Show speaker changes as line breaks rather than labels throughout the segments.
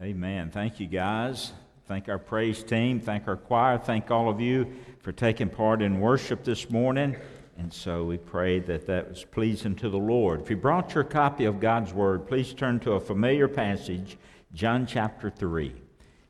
Amen. Thank you, guys. Thank our praise team. Thank our choir. Thank all of you for taking part in worship this morning. And so we pray that that was pleasing to the Lord. If you brought your copy of God's Word, please turn to a familiar passage, John chapter 3.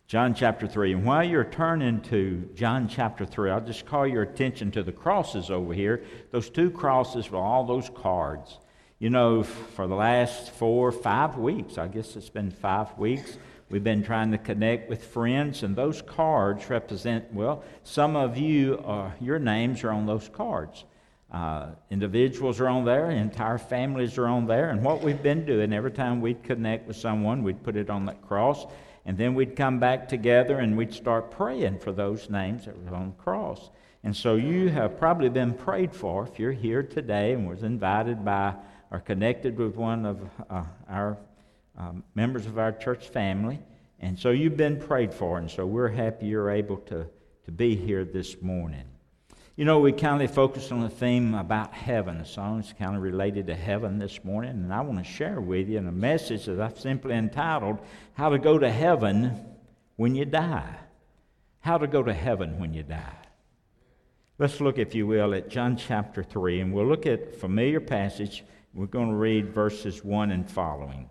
John chapter 3. And while you're turning to John chapter 3, I'll just call your attention to the crosses over here. Those two crosses with all those cards. You know, for the last four, five weeks, I guess it's been five weeks, We've been trying to connect with friends, and those cards represent, well, some of you, uh, your names are on those cards. Uh, individuals are on there, entire families are on there, and what we've been doing every time we'd connect with someone, we'd put it on that cross, and then we'd come back together and we'd start praying for those names that were on the cross. And so you have probably been prayed for if you're here today and was invited by or connected with one of uh, our um, members of our church family. And so you've been prayed for, and so we're happy you're able to, to be here this morning. You know, we kind of focused on the theme about heaven. The song's kind of related to heaven this morning, and I want to share with you in a message that I've simply entitled, How to Go to Heaven When You Die. How to Go to Heaven When You Die. Let's look, if you will, at John chapter 3, and we'll look at a familiar passage. We're going to read verses 1 and following.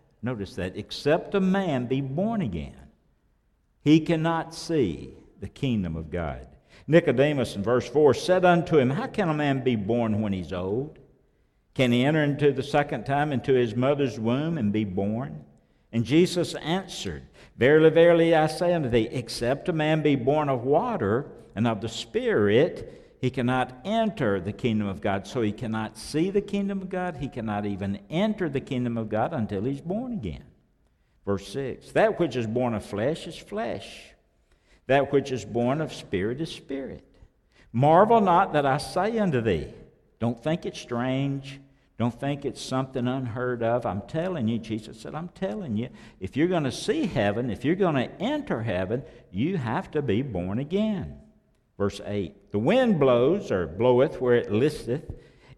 Notice that, except a man be born again, he cannot see the kingdom of God. Nicodemus in verse 4 said unto him, How can a man be born when he's old? Can he enter into the second time into his mother's womb and be born? And Jesus answered, Verily, verily, I say unto thee, except a man be born of water and of the Spirit, he cannot enter the kingdom of God. So he cannot see the kingdom of God. He cannot even enter the kingdom of God until he's born again. Verse 6 That which is born of flesh is flesh, that which is born of spirit is spirit. Marvel not that I say unto thee. Don't think it's strange. Don't think it's something unheard of. I'm telling you, Jesus said, I'm telling you, if you're going to see heaven, if you're going to enter heaven, you have to be born again. Verse 8 The wind blows, or bloweth where it listeth,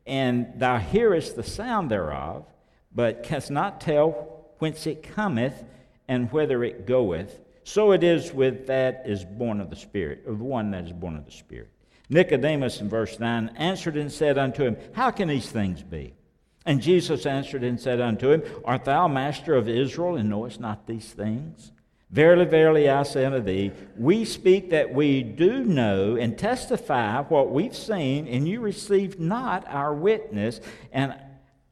and thou hearest the sound thereof, but canst not tell whence it cometh and whither it goeth. So it is with that is born of the Spirit, of the one that is born of the Spirit. Nicodemus in verse 9 answered and said unto him, How can these things be? And Jesus answered and said unto him, Art thou master of Israel, and knowest not these things? Verily, verily, I say unto thee, we speak that we do know and testify what we've seen, and you receive not our witness. And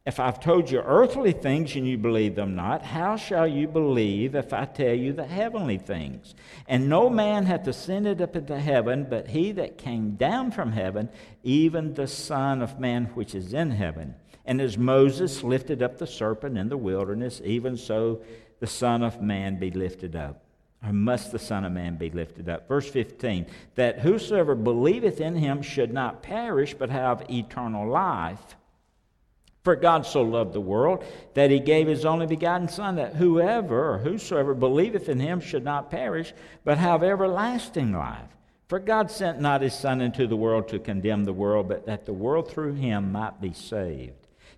if I've told you earthly things and you believe them not, how shall you believe if I tell you the heavenly things? And no man hath ascended up into heaven, but he that came down from heaven, even the Son of Man which is in heaven. And as Moses lifted up the serpent in the wilderness, even so the Son of Man be lifted up? Or must the Son of Man be lifted up? Verse 15 that whosoever believeth in him should not perish, but have eternal life. For God so loved the world that he gave his only begotten Son, that whoever or whosoever believeth in him should not perish, but have everlasting life. For God sent not his Son into the world to condemn the world, but that the world through him might be saved.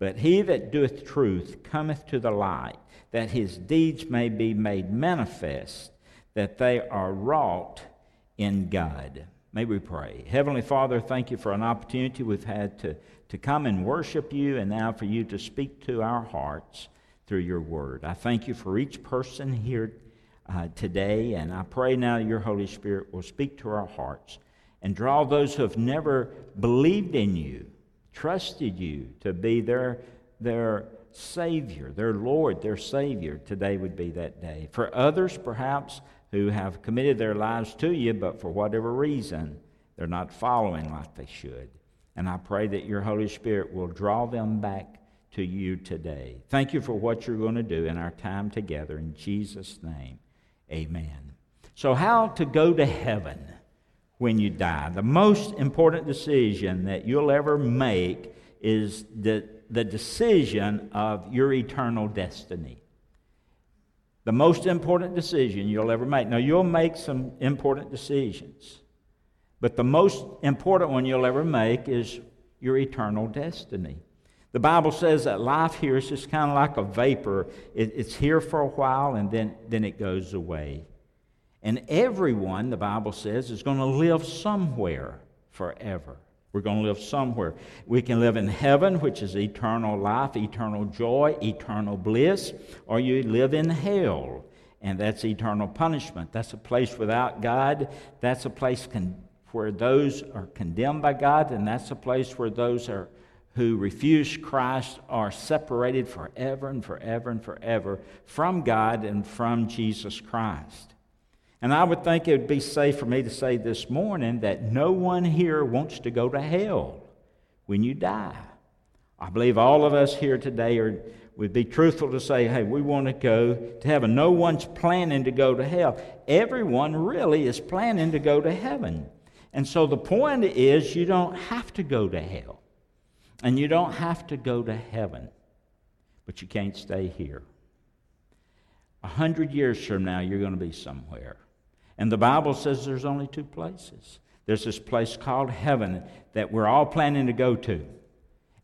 But he that doeth truth cometh to the light that his deeds may be made manifest, that they are wrought in God. May we pray. Heavenly Father, thank you for an opportunity we've had to, to come and worship you, and now for you to speak to our hearts through your word. I thank you for each person here uh, today, and I pray now your Holy Spirit will speak to our hearts and draw those who have never believed in you, trusted you to be their, their Savior, their Lord, their Savior. Today would be that day. For others, perhaps, who have committed their lives to you, but for whatever reason, they're not following like they should. And I pray that your Holy Spirit will draw them back to you today. Thank you for what you're going to do in our time together. In Jesus' name, amen. So, how to go to heaven when you die? The most important decision that you'll ever make is the, the decision of your eternal destiny. The most important decision you'll ever make. Now, you'll make some important decisions, but the most important one you'll ever make is your eternal destiny. The Bible says that life here is just kind of like a vapor. It, it's here for a while and then, then it goes away. And everyone, the Bible says, is going to live somewhere forever. We're going to live somewhere. We can live in heaven, which is eternal life, eternal joy, eternal bliss, or you live in hell, and that's eternal punishment. That's a place without God. That's a place con- where those are condemned by God, and that's a place where those are who refuse Christ are separated forever and forever and forever from God and from Jesus Christ. And I would think it would be safe for me to say this morning that no one here wants to go to hell when you die. I believe all of us here today are, would be truthful to say, hey, we want to go to heaven. No one's planning to go to hell. Everyone really is planning to go to heaven. And so the point is, you don't have to go to hell. And you don't have to go to heaven, but you can't stay here. A hundred years from now, you're going to be somewhere. And the Bible says there's only two places. There's this place called heaven that we're all planning to go to.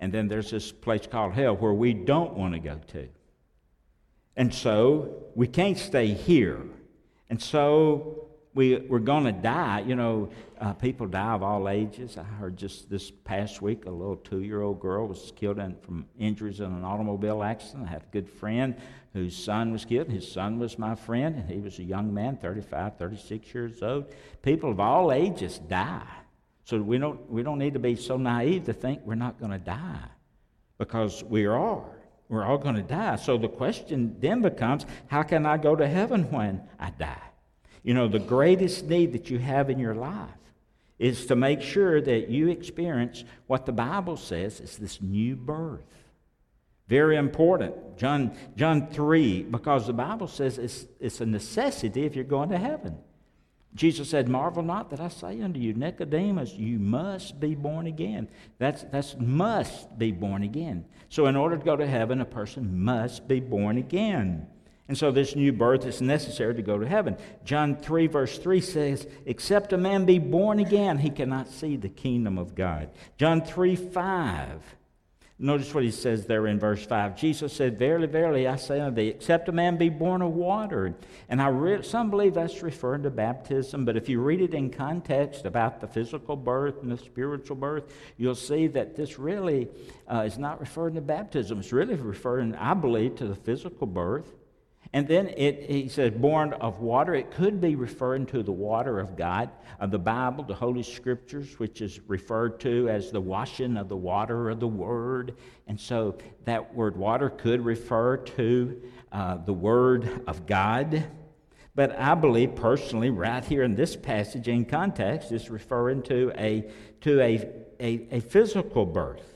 And then there's this place called hell where we don't want to go to. And so we can't stay here. And so we, we're going to die. You know, uh, people die of all ages. I heard just this past week a little two year old girl was killed in, from injuries in an automobile accident. I had a good friend whose son was killed. His son was my friend, and he was a young man, 35, 36 years old. People of all ages die. So we don't, we don't need to be so naive to think we're not going to die because we are. We're all going to die. So the question then becomes how can I go to heaven when I die? You know, the greatest need that you have in your life is to make sure that you experience what the Bible says is this new birth. Very important. John, John 3, because the Bible says it's, it's a necessity if you're going to heaven. Jesus said, Marvel not that I say unto you, Nicodemus, you must be born again. That's, that's must be born again. So, in order to go to heaven, a person must be born again. And so this new birth is necessary to go to heaven. John 3, verse 3 says, Except a man be born again, he cannot see the kingdom of God. John 3, 5 Notice what he says there in verse 5. Jesus said, Verily, verily, I say unto thee, except a man be born of water. And I re- some believe that's referring to baptism, but if you read it in context about the physical birth and the spiritual birth, you'll see that this really uh, is not referring to baptism. It's really referring, I believe, to the physical birth. And then it, he says, born of water. It could be referring to the water of God, of the Bible, the Holy Scriptures, which is referred to as the washing of the water of the Word. And so that word water could refer to uh, the Word of God. But I believe personally, right here in this passage in context, is referring to a, to a, a, a physical birth.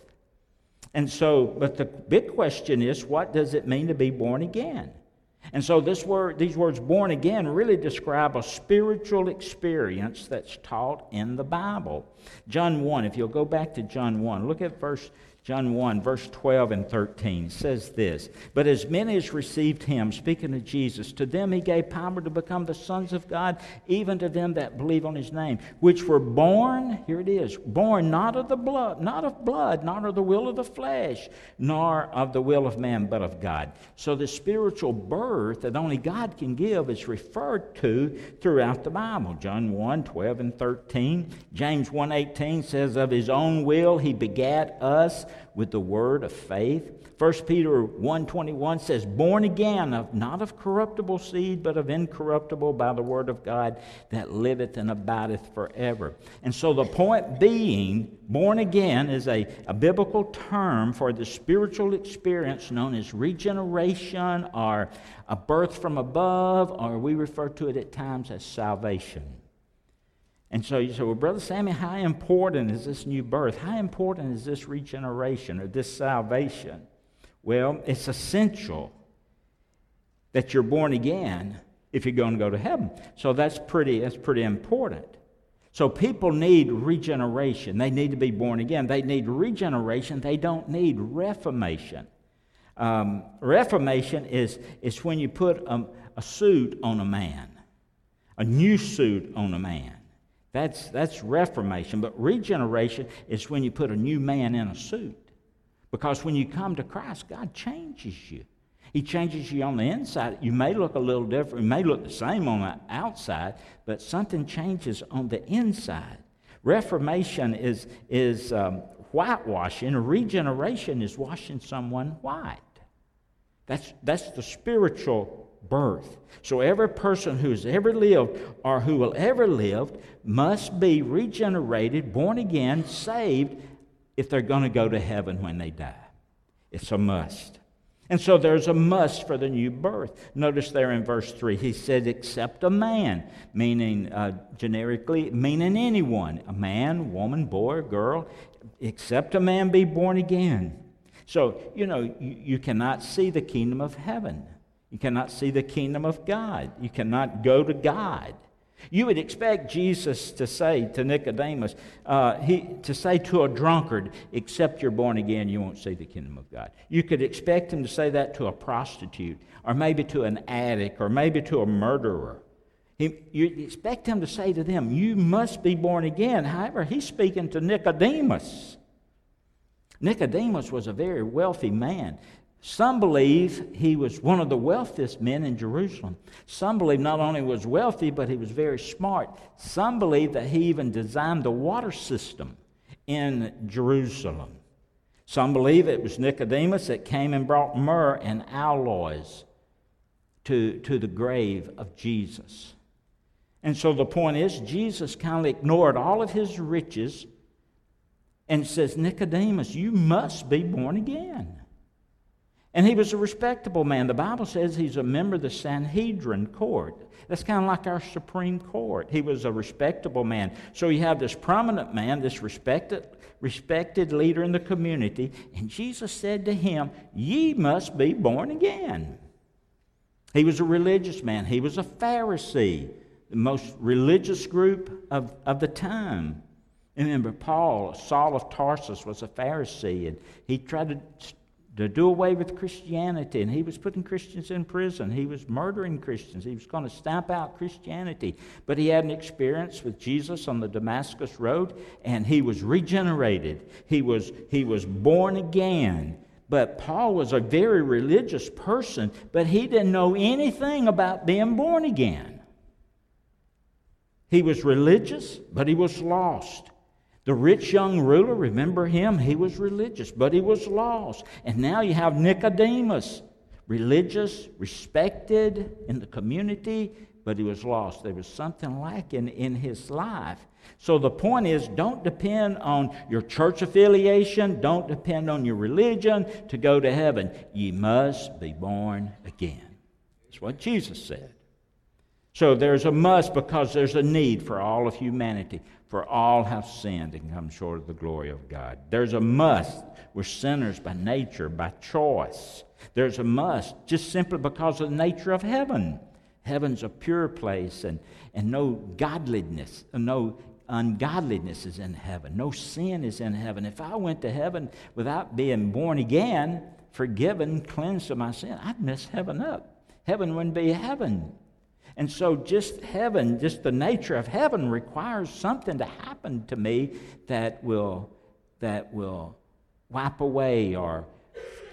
And so, but the big question is what does it mean to be born again? And so this word, these words born again really describe a spiritual experience that's taught in the Bible. John 1, if you'll go back to John 1, look at verse John 1, verse 12 and 13 says this But as many as received him, speaking of Jesus, to them he gave power to become the sons of God, even to them that believe on his name, which were born, here it is, born not of the blood, not of blood, not of the will of the flesh, nor of the will of man, but of God. So the spiritual birth that only God can give is referred to throughout the Bible. John 1, 12 and 13. James 1, 18 says, Of his own will he begat us with the word of faith. 1 Peter 1.21 says, Born again, of, not of corruptible seed, but of incorruptible by the word of God that liveth and abideth forever. And so the point being, born again is a, a biblical term for the spiritual experience known as regeneration or a birth from above, or we refer to it at times as salvation. And so you say, well, Brother Sammy, how important is this new birth? How important is this regeneration or this salvation? Well, it's essential that you're born again if you're going to go to heaven. So that's pretty, that's pretty important. So people need regeneration. They need to be born again. They need regeneration. They don't need reformation. Um, reformation is, is when you put a, a suit on a man, a new suit on a man. That's, that's reformation. But regeneration is when you put a new man in a suit. Because when you come to Christ, God changes you. He changes you on the inside. You may look a little different, you may look the same on the outside, but something changes on the inside. Reformation is, is um, whitewashing, regeneration is washing someone white. That's, that's the spiritual birth. So every person who's ever lived or who will ever live must be regenerated, born again, saved, if they're going to go to heaven when they die. It's a must. And so there's a must for the new birth. Notice there in verse 3, he said, except a man, meaning uh, generically, meaning anyone, a man, woman, boy, girl, except a man be born again. So, you know, you, you cannot see the kingdom of heaven. You cannot see the kingdom of God. You cannot go to God you would expect Jesus to say to Nicodemus, uh, he, to say to a drunkard, except you're born again, you won't see the kingdom of God. You could expect him to say that to a prostitute, or maybe to an addict, or maybe to a murderer. He, you expect him to say to them, You must be born again. However, he's speaking to Nicodemus. Nicodemus was a very wealthy man. Some believe he was one of the wealthiest men in Jerusalem. Some believe not only was wealthy, but he was very smart. Some believe that he even designed the water system in Jerusalem. Some believe it was Nicodemus that came and brought myrrh and aloes to, to the grave of Jesus. And so the point is, Jesus kind of ignored all of his riches and says, Nicodemus, you must be born again. And he was a respectable man. The Bible says he's a member of the Sanhedrin court. That's kind of like our Supreme Court. He was a respectable man. So you have this prominent man, this respected, respected leader in the community, and Jesus said to him, Ye must be born again. He was a religious man, he was a Pharisee, the most religious group of, of the time. Remember, Paul, Saul of Tarsus, was a Pharisee, and he tried to to do away with Christianity. And he was putting Christians in prison. He was murdering Christians. He was going to stamp out Christianity. But he had an experience with Jesus on the Damascus Road, and he was regenerated. He was, he was born again. But Paul was a very religious person, but he didn't know anything about being born again. He was religious, but he was lost. The rich young ruler, remember him? He was religious, but he was lost. And now you have Nicodemus, religious, respected in the community, but he was lost. There was something lacking in his life. So the point is don't depend on your church affiliation, don't depend on your religion to go to heaven. Ye must be born again. That's what Jesus said. So there's a must because there's a need for all of humanity. For all have sinned and come short of the glory of God. There's a must. We're sinners by nature, by choice. There's a must just simply because of the nature of heaven. Heaven's a pure place and, and no godliness, no ungodliness is in heaven. No sin is in heaven. If I went to heaven without being born again, forgiven, cleansed of my sin, I'd mess heaven up. Heaven wouldn't be heaven. And so, just heaven, just the nature of heaven requires something to happen to me that will, that will wipe away or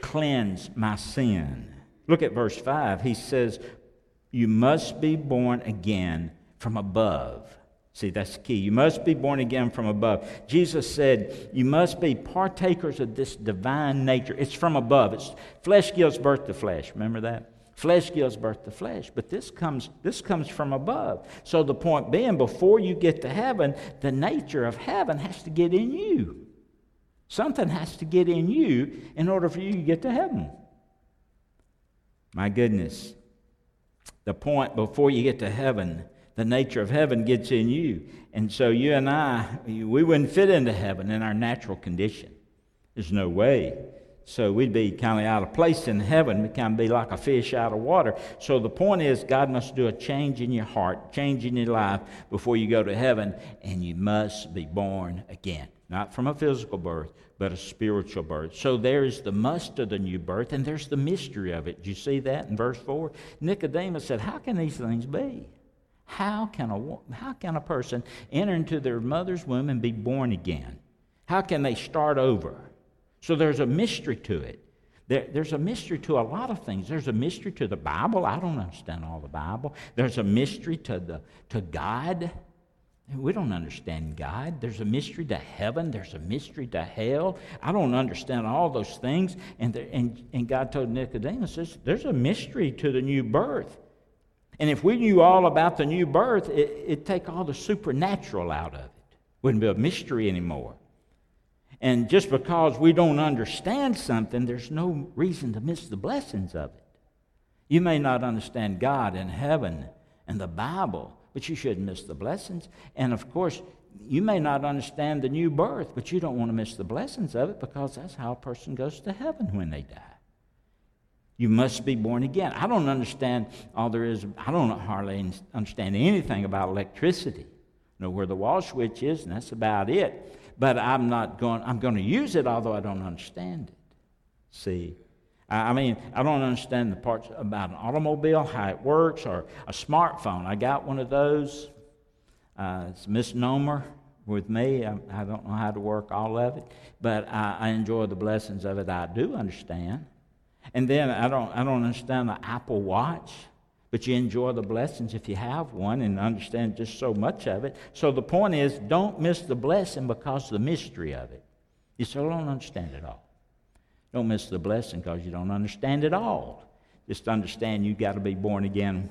cleanse my sin. Look at verse 5. He says, You must be born again from above. See, that's the key. You must be born again from above. Jesus said, You must be partakers of this divine nature. It's from above. It's, flesh gives birth to flesh. Remember that? Flesh gives birth to flesh, but this comes, this comes from above. So the point being, before you get to heaven, the nature of heaven has to get in you. Something has to get in you in order for you to get to heaven. My goodness. The point before you get to heaven, the nature of heaven gets in you. And so you and I, we wouldn't fit into heaven in our natural condition. There's no way. So we'd be kind of out of place in heaven. We'd kind of be like a fish out of water. So the point is, God must do a change in your heart, change in your life before you go to heaven, and you must be born again. Not from a physical birth, but a spiritual birth. So there's the must of the new birth, and there's the mystery of it. Do you see that in verse 4? Nicodemus said, How can these things be? How can a, how can a person enter into their mother's womb and be born again? How can they start over? So there's a mystery to it. There, there's a mystery to a lot of things. There's a mystery to the Bible. I don't understand all the Bible. There's a mystery to, the, to God. We don't understand God. There's a mystery to heaven. There's a mystery to hell. I don't understand all those things. And, there, and, and God told Nicodemus, there's, a mystery to the new birth. And if we knew all about the new birth, it, it'd take all the supernatural out of it. Wouldn't be a mystery anymore. And just because we don't understand something, there's no reason to miss the blessings of it. You may not understand God and heaven and the Bible, but you shouldn't miss the blessings. And of course, you may not understand the new birth, but you don't want to miss the blessings of it because that's how a person goes to heaven when they die. You must be born again. I don't understand all there is, I don't hardly understand anything about electricity. I know where the wall switch is, and that's about it but I'm not going, I'm going to use it, although I don't understand it. See? I mean, I don't understand the parts about an automobile, how it works, or a smartphone. I got one of those. Uh, it's a misnomer with me. I, I, don't know how to work all of it, but I, I enjoy the blessings of it. I do understand. And then I don't, I don't understand the Apple Watch but you enjoy the blessings if you have one and understand just so much of it. So the point is, don't miss the blessing because of the mystery of it. You still don't understand it all. Don't miss the blessing because you don't understand it all. Just understand you've got to be born again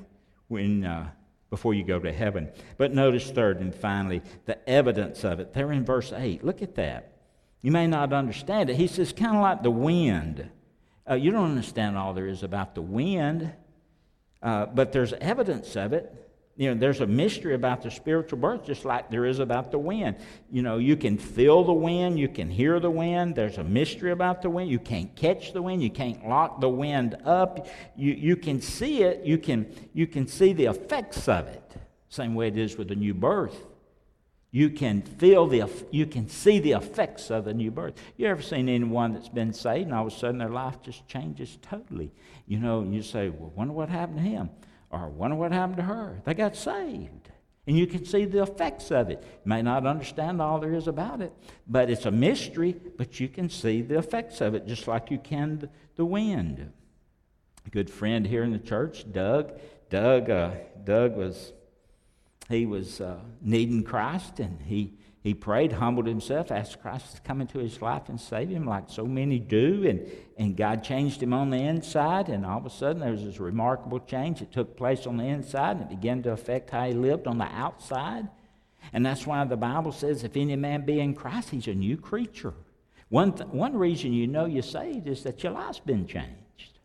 when, uh, before you go to heaven. But notice, third and finally, the evidence of it. They're in verse 8. Look at that. You may not understand it. He says, kind of like the wind. Uh, you don't understand all there is about the wind. Uh, but there's evidence of it. You know, there's a mystery about the spiritual birth, just like there is about the wind. You know, you can feel the wind, you can hear the wind. There's a mystery about the wind. You can't catch the wind, you can't lock the wind up. You, you can see it, you can, you can see the effects of it. Same way it is with the new birth you can feel the you can see the effects of the new birth you ever seen anyone that's been saved and all of a sudden their life just changes totally you know and you say well wonder what happened to him or wonder what happened to her. They got saved. And you can see the effects of it. You may not understand all there is about it but it's a mystery but you can see the effects of it just like you can the wind. A good friend here in the church doug doug uh, doug was he was uh, needing Christ and he, he prayed, humbled himself, asked Christ to come into his life and save him, like so many do. And, and God changed him on the inside. And all of a sudden, there was this remarkable change that took place on the inside and it began to affect how he lived on the outside. And that's why the Bible says, if any man be in Christ, he's a new creature. One, th- one reason you know you're saved is that your life's been changed.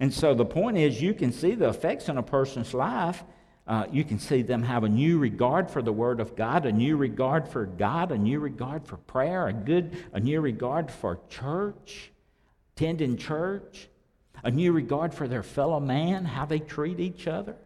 And so the point is, you can see the effects on a person's life uh, you can see them have a new regard for the Word of God, a new regard for God, a new regard for prayer, a good, a new regard for church, attending church, a new regard for their fellow man, how they treat each other.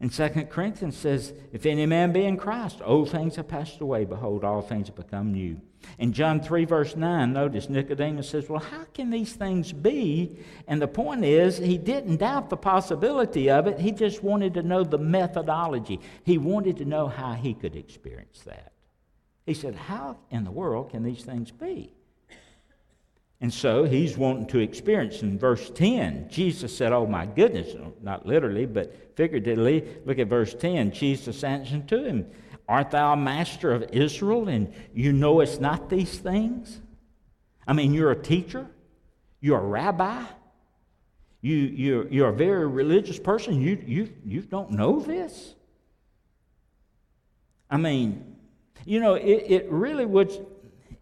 And 2 Corinthians says, If any man be in Christ, old things have passed away. Behold, all things have become new. In John 3, verse 9, notice Nicodemus says, Well, how can these things be? And the point is, he didn't doubt the possibility of it. He just wanted to know the methodology. He wanted to know how he could experience that. He said, How in the world can these things be? And so he's wanting to experience. In verse 10, Jesus said, Oh my goodness, not literally, but figuratively. Look at verse 10. Jesus answered to him, Art thou a master of Israel, and you knowest not these things? I mean, you're a teacher, you're a rabbi, you, you're, you're a very religious person. You, you, you don't know this? I mean, you know, it, it really would,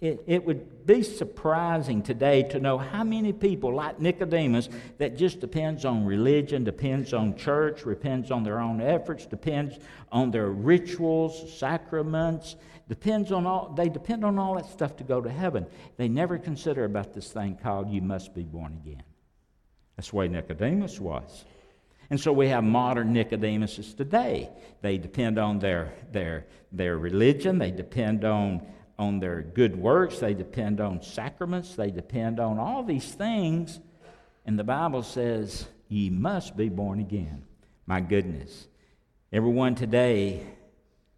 it, it would be surprising today to know how many people like Nicodemus that just depends on religion, depends on church, depends on their own efforts, depends on their rituals, sacraments, depends on all, they depend on all that stuff to go to heaven. They never consider about this thing called you must be born again. That's the way Nicodemus was. And so we have modern Nicodemuses today. They depend on their, their, their religion, they depend on, on their good works, they depend on sacraments, they depend on all these things. And the Bible says, Ye must be born again. My goodness. Everyone today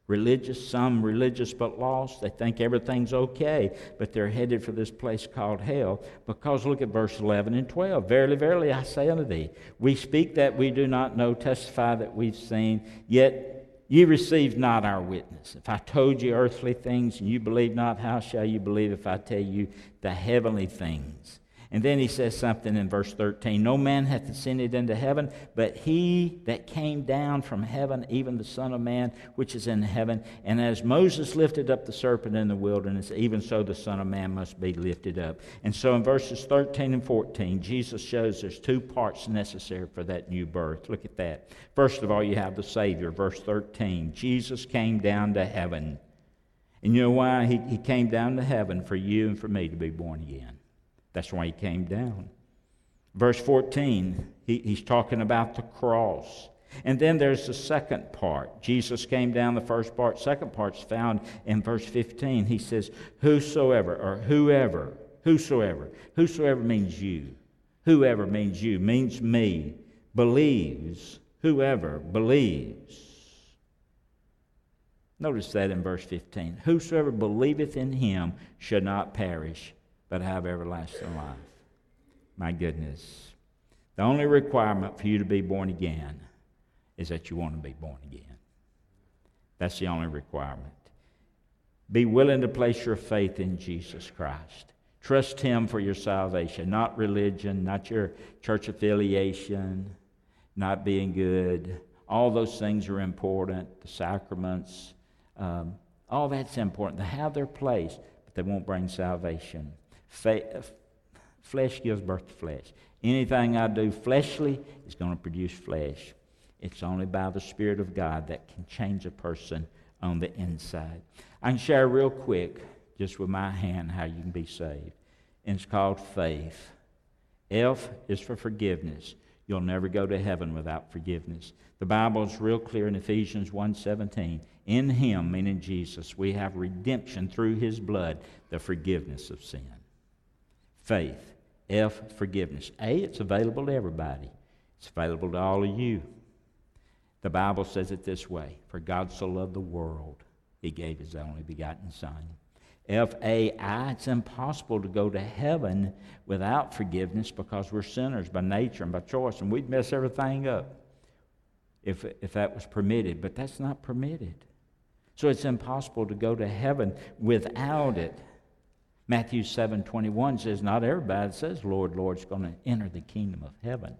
religious, some religious but lost. They think everything's okay, but they're headed for this place called hell. Because look at verse 11 and 12. Verily, verily, I say unto thee, we speak that we do not know, testify that we've seen, yet ye receive not our witness. If I told you earthly things and you believe not, how shall you believe if I tell you the heavenly things? And then he says something in verse 13 No man hath ascended into heaven, but he that came down from heaven, even the Son of Man, which is in heaven. And as Moses lifted up the serpent in the wilderness, even so the Son of Man must be lifted up. And so in verses 13 and 14, Jesus shows there's two parts necessary for that new birth. Look at that. First of all, you have the Savior. Verse 13 Jesus came down to heaven. And you know why? He, he came down to heaven for you and for me to be born again. That's why he came down. Verse 14, he, he's talking about the cross. And then there's the second part. Jesus came down, the first part. Second part's found in verse 15. He says, Whosoever, or whoever, whosoever, whosoever means you. Whoever means you, means me, believes, whoever believes. Notice that in verse 15. Whosoever believeth in him should not perish, but have everlasting life. My goodness. The only requirement for you to be born again is that you want to be born again. That's the only requirement. Be willing to place your faith in Jesus Christ. Trust Him for your salvation, not religion, not your church affiliation, not being good. All those things are important. The sacraments, um, all that's important. They have their place, but they won't bring salvation. Flesh gives birth to flesh. Anything I do fleshly is going to produce flesh. It's only by the Spirit of God that can change a person on the inside. I can share real quick, just with my hand, how you can be saved. It's called faith. F is for forgiveness. You'll never go to heaven without forgiveness. The Bible is real clear in Ephesians 1:17. In him, meaning Jesus, we have redemption through his blood, the forgiveness of sin faith. F, forgiveness. A, it's available to everybody, it's available to all of you. The Bible says it this way For God so loved the world, he gave his only begotten Son. F A I, it's impossible to go to heaven without forgiveness because we're sinners by nature and by choice, and we'd mess everything up if, if that was permitted, but that's not permitted. So it's impossible to go to heaven without it. Matthew 7 21 says, Not everybody says, Lord, Lord, going to enter the kingdom of heaven.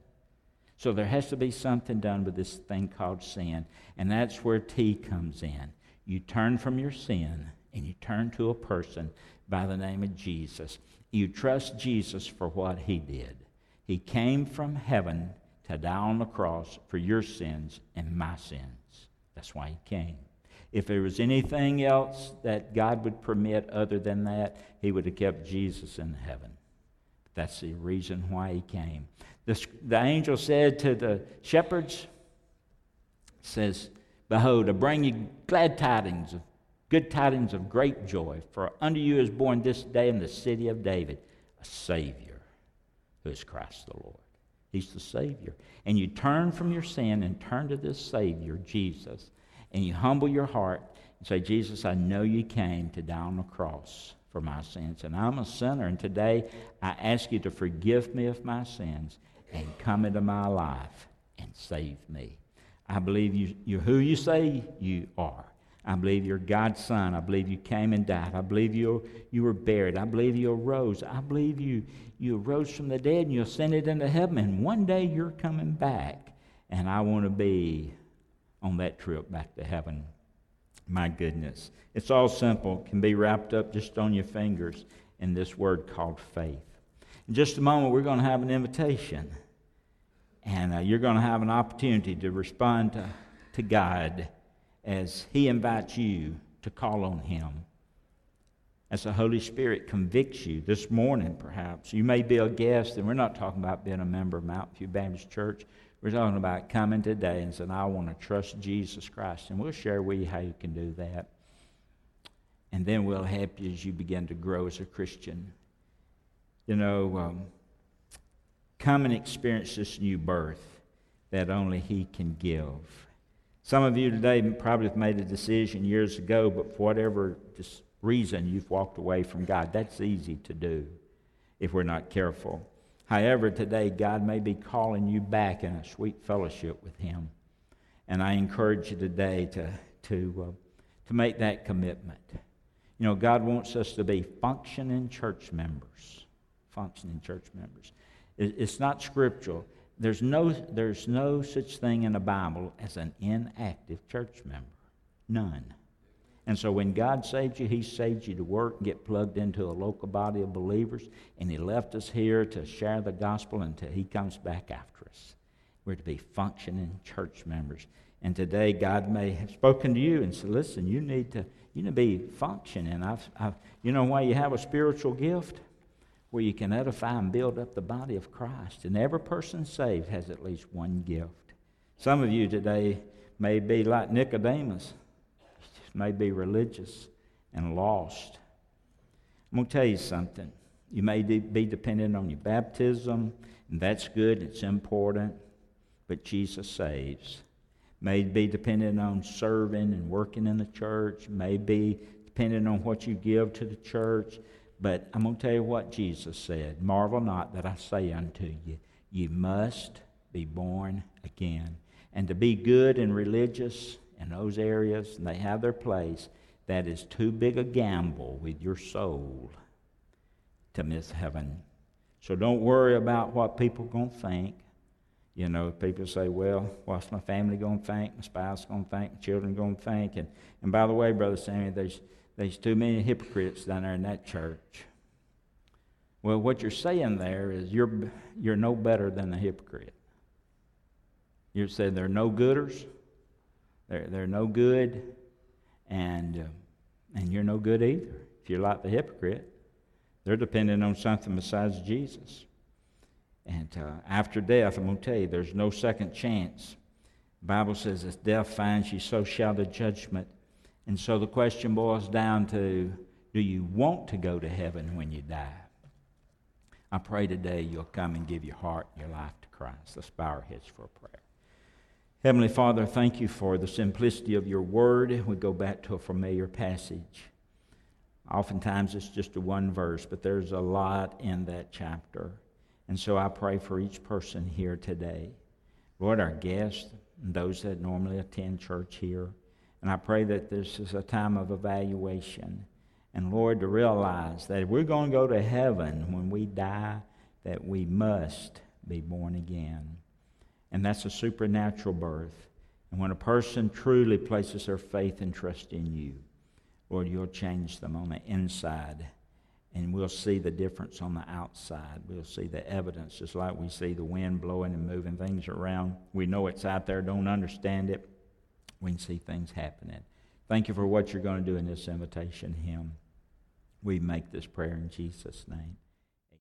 So there has to be something done with this thing called sin, and that's where T comes in. You turn from your sin and you turn to a person by the name of Jesus. You trust Jesus for what he did. He came from heaven to die on the cross for your sins and my sins. That's why he came. If there was anything else that God would permit other than that, He would have kept Jesus in heaven. That's the reason why He came. The, the angel said to the shepherds, says, Behold, I bring you glad tidings of good tidings of great joy, for unto you is born this day in the city of David a Savior, who is Christ the Lord. He's the Savior. And you turn from your sin and turn to this Savior, Jesus and you humble your heart and say, Jesus, I know you came to die on the cross for my sins. And I'm a sinner, and today I ask you to forgive me of my sins and come into my life and save me. I believe you, you're who you say you are. I believe you're God's son. I believe you came and died. I believe you, you were buried. I believe you arose. I believe you, you arose from the dead and you ascended into heaven. And one day you're coming back. And I want to be on that trip back to heaven. My goodness. It's all simple, can be wrapped up just on your fingers in this word called faith. In just a moment, we're going to have an invitation. And uh, you're going to have an opportunity to respond to, to God as He invites you to call on Him. As the Holy Spirit convicts you this morning, perhaps. You may be a guest, and we're not talking about being a member of Mountain View Baptist Church. We're talking about coming today and saying, I want to trust Jesus Christ. And we'll share with you how you can do that. And then we'll help you as you begin to grow as a Christian. You know, um, come and experience this new birth that only He can give. Some of you today probably have made a decision years ago, but for whatever reason you've walked away from God. That's easy to do if we're not careful. However, today God may be calling you back in a sweet fellowship with Him. And I encourage you today to, to, uh, to make that commitment. You know, God wants us to be functioning church members. Functioning church members. It's not scriptural. There's no, there's no such thing in the Bible as an inactive church member. None. And so when God saved you, He saved you to work get plugged into a local body of believers. And He left us here to share the gospel until He comes back after us. We're to be functioning church members. And today, God may have spoken to you and said, listen, you need to, you need to be functioning. I've, I've, you know why you have a spiritual gift? where you can edify and build up the body of Christ. And every person saved has at least one gift. Some of you today may be like Nicodemus, may be religious and lost. I'm going to tell you something. You may be dependent on your baptism, and that's good, it's important, but Jesus saves. May be dependent on serving and working in the church, may be dependent on what you give to the church. But I'm going to tell you what Jesus said Marvel not that I say unto you, you must be born again. And to be good and religious in those areas, and they have their place, that is too big a gamble with your soul to miss heaven. So don't worry about what people are going to think. You know, people say, well, what's my family going to think? My spouse going to think? My children going to think? And, and by the way, Brother Sammy, there's there's too many hypocrites down there in that church. Well, what you're saying there is you're, you're no better than the hypocrite. You're saying they're no gooders, they're, they're no good, and, uh, and you're no good either. If you're like the hypocrite, they're dependent on something besides Jesus. And uh, after death, I'm going to tell you, there's no second chance. The Bible says, as death finds you, so shall the judgment and so the question boils down to do you want to go to heaven when you die? I pray today you'll come and give your heart and your life to Christ. Let's bow our heads for a prayer. Heavenly Father, thank you for the simplicity of your word. We go back to a familiar passage. Oftentimes it's just a one verse, but there's a lot in that chapter. And so I pray for each person here today. Lord, our guests, and those that normally attend church here, and I pray that this is a time of evaluation. And Lord, to realize that if we're going to go to heaven when we die, that we must be born again. And that's a supernatural birth. And when a person truly places their faith and trust in you, Lord, you'll change them on the inside. And we'll see the difference on the outside. We'll see the evidence, just like we see the wind blowing and moving things around. We know it's out there, don't understand it, we can see things happening. Thank you for what you're going to do in this invitation hymn. We make this prayer in Jesus' name.